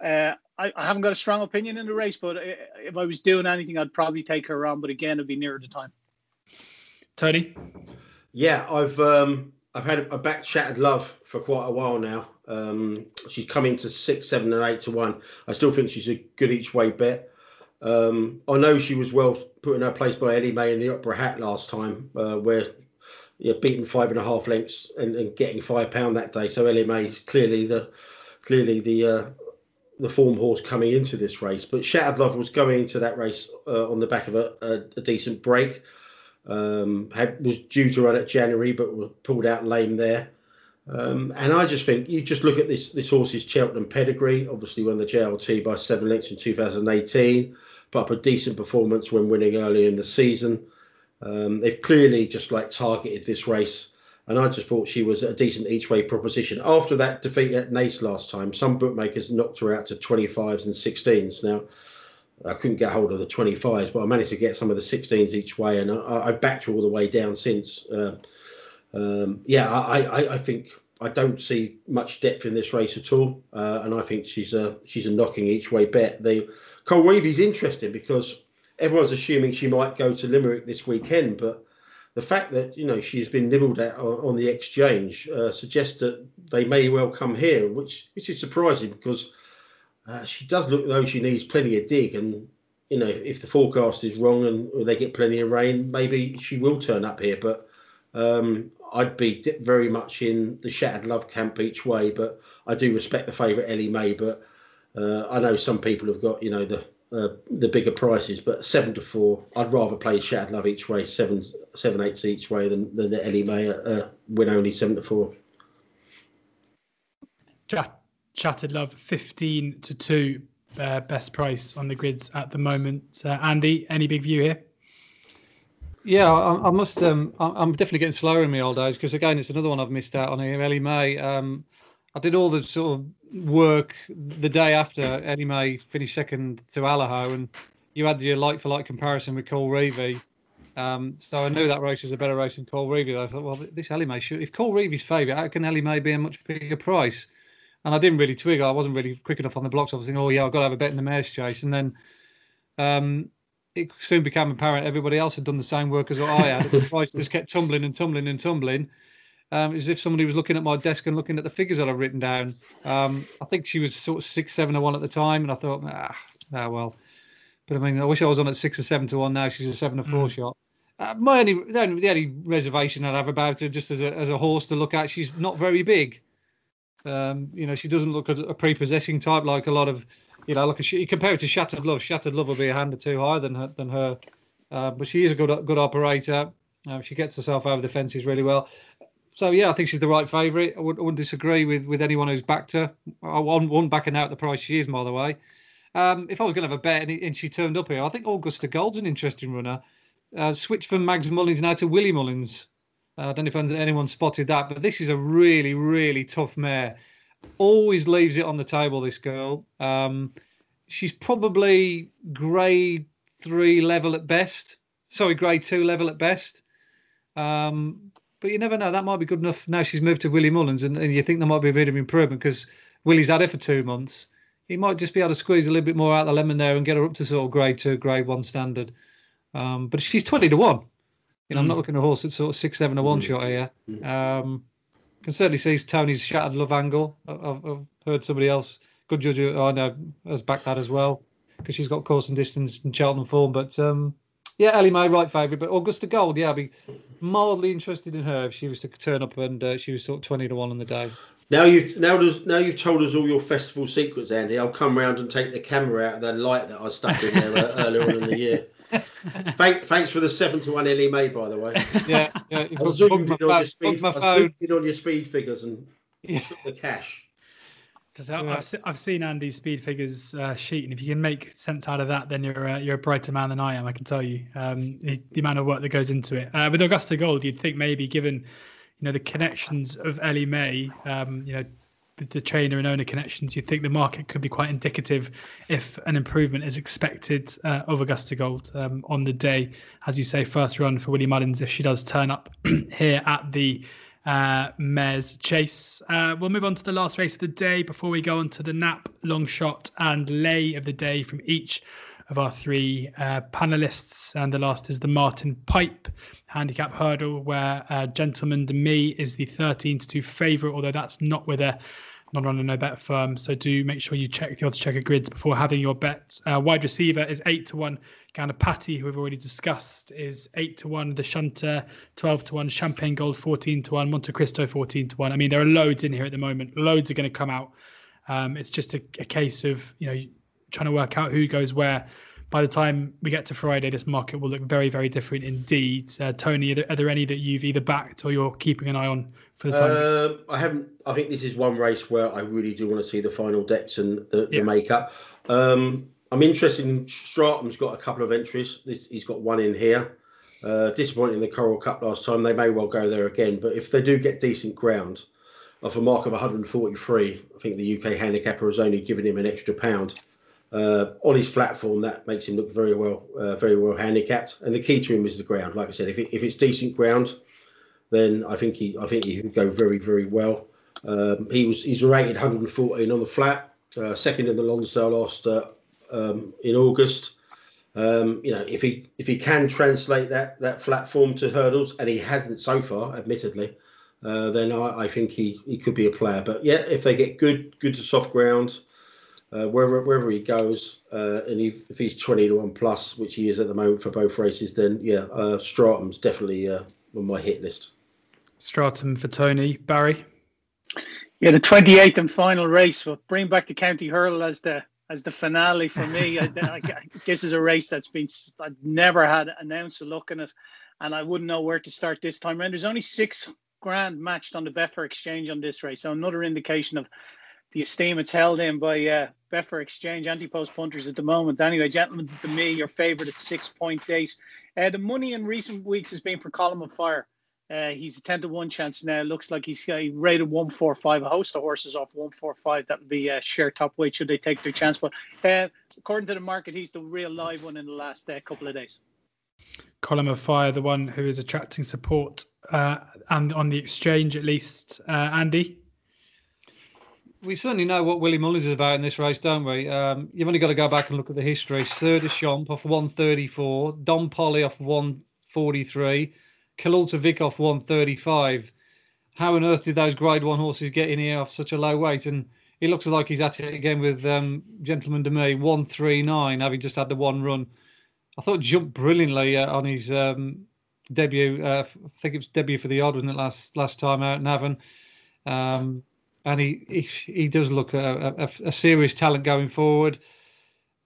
um, uh, I, I, haven't got a strong opinion in the race, but uh, if I was doing anything, I'd probably take her on. But again, it'd be nearer the time. Tony. Yeah, I've um, I've had a back shattered love for quite a while now. Um, she's coming to six, seven, and eight to one. I still think she's a good each way bet. Um, I know she was well put in her place by Elimay in the Opera Hat last time, uh, where yeah, beating five and a half lengths and, and getting five pound that day. So Elimay's clearly the clearly the uh, the form horse coming into this race. But Shattered Love was going into that race uh, on the back of a, a, a decent break. Um, had was due to run at January, but was pulled out lame there. Um, and I just think you just look at this this horse's Cheltenham pedigree. Obviously, won the JLT by seven lengths in 2018, put up a decent performance when winning earlier in the season. Um, they've clearly just like targeted this race and I just thought she was a decent each way proposition. After that defeat at Naas last time, some bookmakers knocked her out to 25s and 16s. Now, I couldn't get hold of the 25s, but I managed to get some of the 16s each way, and I, I backed all the way down since. Uh, um, yeah, I, I, I, think I don't see much depth in this race at all, uh, and I think she's a she's a knocking each way bet. The Colreevy's interesting because everyone's assuming she might go to Limerick this weekend, but the fact that you know she's been nibbled at on, on the exchange uh, suggests that they may well come here, which which is surprising because uh, she does look though she needs plenty of dig, and you know if, the forecast is wrong and they get plenty of rain, maybe she will turn up here. But um, I'd be very much in the shattered love camp each way, but I do respect the favourite Elimay, but. Uh, I know some people have got, you know, the uh, the bigger prices, but seven to four, I'd rather play Shattered Love each way, seven seven eights each way than, than the Elimay uh, win only seven to four. Chat, Shattered Love fifteen to two, uh, best price on the grids at the moment. Uh, Andy, any big view here? Yeah, I, I must. Um, I'm definitely getting slower in my old days because again, it's another one I've missed out on here. Elimay. Um, I did all the sort of work the day after Elimay finished second to Allaho, and you had your like for like comparison with Colreevy. Um, so I knew that race was a better race than Colreevy. I thought, well, this Elimay, should, if Cole Colreevy's favourite, how can Elimay be a much bigger price? And I didn't really twig. I wasn't really quick enough on the blocks. I was thinking, oh yeah, I've got to have a bet in the mare's chase, and then um, it soon became apparent everybody else had done the same work as what I had. the price just kept tumbling and tumbling and tumbling um, as if somebody was looking at my desk and looking at the figures that I've written down. Um, I think she was sort of six, seven to one at the time, and I thought, ah, ah, well. But I mean, I wish I was on at six or seven to one. Now she's a seven to four mm. shot. Uh, my only the, only the only reservation I'd have about her, just as a as a horse to look at, she's not very big. Um, you know, she doesn't look a, a prepossessing type like a lot of, you know, like a, you compare it to Shattered Love. Shattered Love will be a hand or two higher than her, than her, uh, but she is a good good operator. Uh, she gets herself over the fences really well. So yeah, I think she's the right favourite. I, would, not disagree with with anyone who's backed her. I won one backing out the price she is, by the way. Um, if I was going to have a bet and, and, she turned up here, I think Augusta Gold's an interesting runner. Uh, switched from Mags Mullins now to Willie Mullins. Uh, I don't know if anyone spotted that, but this is a really, really tough mare. Always leaves it on the table. This girl. Um, she's probably grade three level at best. Sorry, grade two level at best. Um, but you never know. That might be good enough. Now she's moved to Willie Mullins, and, and you think there might be a bit of improvement because Willie's had her for two months. He might just be able to squeeze a little bit more out of the lemon there and get her up to sort of grade two, grade one standard. Um, but she's twenty to one. You know, mm. I'm not mm. looking at a horse at sort of six, seven to one mm. shot here. Mm. Um, can certainly see Tony's shattered love angle. I've, I've heard somebody else, good judge, I know, has backed that as well because she's got course and distance and Cheltenham form. But um, yeah, Elimay, right favourite, but Augusta Gold, yeah, I'd be mildly interested in her if she was to turn up and uh, she was sort of twenty to one on the day. Now you've now now you've told us all your festival secrets, Andy. I'll come round and take the camera out of that light that I stuck in there uh, earlier on in the year. Thank, thanks for the seven to one Elimay, by the way. Yeah, yeah. I zoomed in on your speed. I zoomed in on your speed figures and yeah. took the cash. Because I've, I've seen Andy's speed figures uh, sheet, and if you can make sense out of that, then you're uh, you're a brighter man than I am. I can tell you um, the, the, amount of work that goes into it. Uh, with Augusta Gold, you'd think maybe given you know the connections of Elimay, um, you know the, trainer and owner connections, you'd think the market could be quite indicative if an improvement is expected uh, of Augusta Gold um, on the day, as you say, first run for Willie Mullins if she does turn up here at the uh, Mares Chase. Uh, we'll move on to the last race of the day before we go on to the nap, long shot, and lay of the day from each of our three uh, panelists. And the last is the Martin Pipe handicap hurdle, where uh, Gentleman De Mee is the 13 to 2 favourite, although that's not with a not on no bet firm. So do make sure you check the oddschecker grids before having your bets. Uh, wide receiver is eight to one. Ganapati, who we've already discussed, is eight to one. The Shunter, twelve to one. Champagne Gold, fourteen to one. Monte Cristo, fourteen to one. I mean, there are loads in here at the moment. Loads are going to come out. Um, it's just a, a case of you know trying to work out who goes where by the time we get to Friday, this market will look very, very different indeed. Uh, Tony, are there, are there, any that you've either backed or you're keeping an eye on for the time? Uh, I haven't. I think this is one race where I really do want to see the final decks and the, yeah. the makeup. Um, I'm interested in Stratum's got a couple of entries. This, he's got one in here. Uh, disappointing the Coral Cup last time. They may well go there again. But if they do get decent ground, off a mark of 143, I think the UK handicapper has only given him an extra pound uh, on his flat form, that makes him look very well, uh, very well handicapped. And the key to him is the ground. Like I said, if, it, if it's decent ground, then I think he, I think he can go very, very well. Um, he was he's rated 114 on the flat, uh, second in the Lonsdale last uh, um, in August. Um, you know, if he if he can translate that that flat form to hurdles, and he hasn't so far, admittedly, uh, then I, I, think he, he could be a player. But yeah, if they get good good to soft ground, uh, wherever wherever he goes, uh, and he, if he's twenty to one plus, which he is at the moment for both races, then yeah, uh, Stratum's definitely uh, on my hit list. Stratum for Tony Barry. Yeah, the twenty eighth and final race. will bring back the county hurdle as the as the finale for me. I, I, this is a race that's been I've never had an ounce of look in it, and I wouldn't know where to start this time around. There's only six grand matched on the Betfair exchange on this race, so another indication of the esteem it's held in by uh, Betfair Exchange anti-post punters at the moment. Anyway, Gentleman De Mee, your favourite at six point eight. Uh, the money in recent weeks has been for Column of Fire. Uh, he's a ten to one chance now. Looks like he's uh, rated one four five. A host of horses off one four five. That would be a uh, share top weight should they take their chance. But uh, according to the market, he's the real live one in the last uh, couple of days. Column of Fire, the one who is attracting support uh, and on the exchange at least. Andy we certainly know what Willie Mullins is about in this race, don't we? Um, you've only got to go back and look at the history. Sir Des Champs off 134, Don Poli off 143, Killultagh Vic off 135. How on earth did those Grade 1 horses get in here off such a low weight? And he looks like he's at it again with um, Gentleman De Mee, 139, having just had the one run. I thought jumped brilliantly uh, on his um, debut. Uh, I think it was debut for the odd, wasn't it, last, last time out in Avon. Um, and he he, he does look a, a, a, serious talent going forward.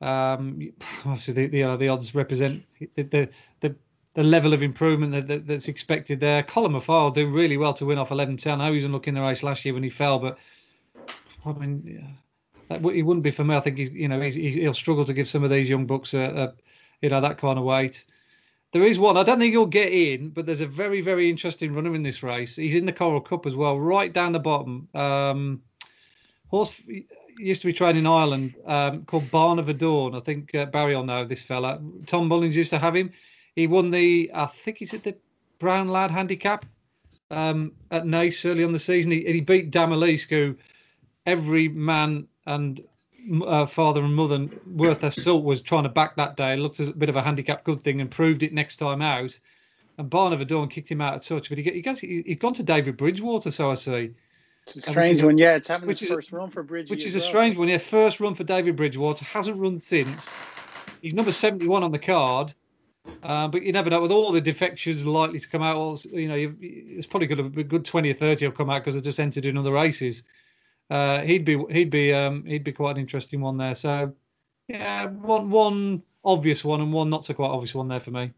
Um, obviously, the the, uh, the odds represent the, the, the the level of improvement that, that, that's expected there. Of Fire do really well to win off 11 10. I know he was unlucky in the race last year when he fell, but I mean, that, he wouldn't be for me. I think he's, you know, he's, he'll struggle to give some of these young bucks a, a you know, that kind of weight. There is one. I don't think he'll get in, but there's a very, very interesting runner in this race. He's in the Coral Cup as well, right down the bottom. Um, horse used to be trained in Ireland um, called Barnard Dawn. I think uh, Barry will know this fella. Tom Mullins used to have him. He won the, I think he's at the Brown Lad Handicap um, at Naas early on the season. He, he beat Damalisk, who every man and uh, father and mother worth their salt was trying to back that day. Looked a bit of a handicap good thing and proved it next time out. And Barnard Dawn kicked him out of touch, but he, he goes, he, has gone to David Bridgewater, so I see. It's a strange one, yeah. It's having which his first run for Bridgewater. Which is a strange one, yeah. First run for David Bridgewater, hasn't run since. He's number 71 on the card. Uh, but you never know. With all the defections likely to come out, you know, it's probably going to be a good 20 or 30 have come out because they just entered in other races uh, he'd be he'd be um, he'd be quite an interesting one there. So yeah, one one obvious one and one not so quite obvious one there for me.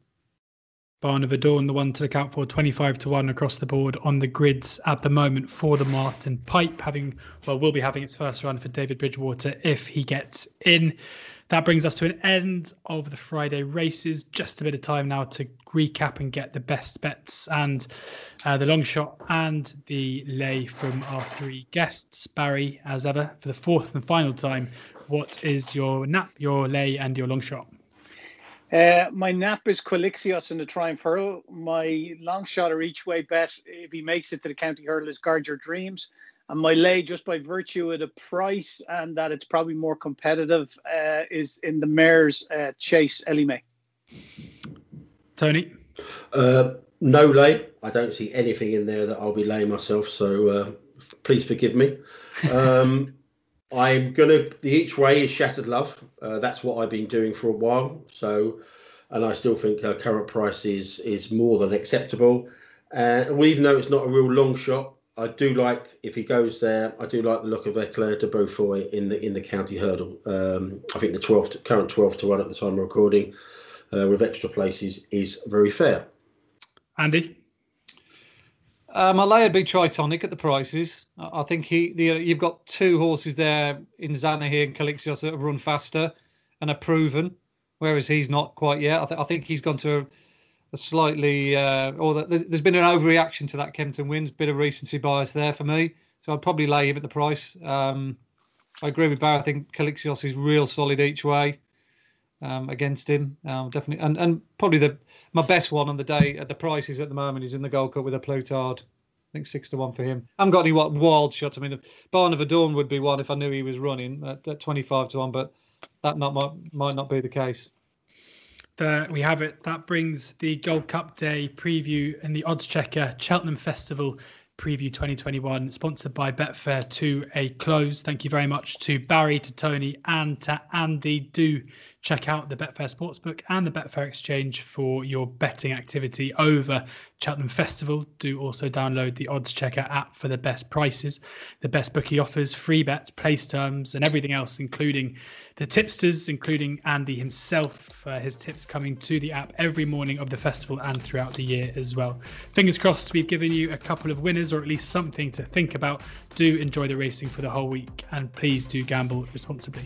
Barnard Dawn, the one to look out for, 25 to 1 across the board on the grids at the moment for the Martin Pipe, having, well, will be having its first run for David Bridgewater if he gets in. That brings us to an end of the Friday races. Just a bit of time now to recap and get the best bets and uh, the long shot and the lay from our three guests. Barry, as ever, for the fourth and final time, what is your nap, your lay, and your long shot? Uh, my nap is Quilixios in the Triumph Hurl. My long shot or each way bet, if he makes it to the county hurdle, is Guard Your Dreams. And my lay, just by virtue of the price and that it's probably more competitive, uh, is in the mare's uh, chase, Elimay. Tony? Uh, no lay. I don't see anything in there that I'll be laying myself. So uh, please forgive me. Um, I'm gonna. The each way is shattered love. Uh, that's what I've been doing for a while. So, and I still think uh, current price is is more than acceptable. And even though it's not a real long shot, I do like if he goes there. I do like the look of Eclair De Beaufeu in the in the county hurdle. Um, I think the 12th current 12 to one at the time of recording uh, with extra places is very fair. Andy. Um, I lay a big Tritonic at the prices. I think he, the, you've got two horses there in Zanahiyr and Quilixios that have run faster and are proven, whereas he's not quite yet. I, th- I think he's gone to a, a slightly, uh, or the, there's, there's been an overreaction to that Kempton wins, bit of recency bias there for me. So I'd probably lay him at the price. Um, I agree with Barry. I think Quilixios is real solid each way um, against him. Um, definitely, and and probably the my best one on the day at the prices at the moment is in the Gold Cup with a Plus Tard. I think six to one for him. I haven't got any what wild shots. I mean, Barnard Dawn would be one if I knew he was running at, at twenty five to one, but that not might, might not be the case. There we have it. That brings the Gold Cup Day preview and the oddschecker Cheltenham Festival preview 2021, sponsored by Betfair, to a close. Thank you very much to Barry, to Tony, and to Andy. Do check out the Betfair Sportsbook and the Betfair Exchange for your betting activity over Cheltenham Festival. Do also download the oddschecker app for the best prices, the best bookie offers, free bets, place terms, and everything else, including the tipsters, including Andy himself. Uh, his tips coming to the app every morning of the festival and throughout the year as well. Fingers crossed, we've given you a couple of winners or at least something to think about. Do enjoy the racing for the whole week and please do gamble responsibly.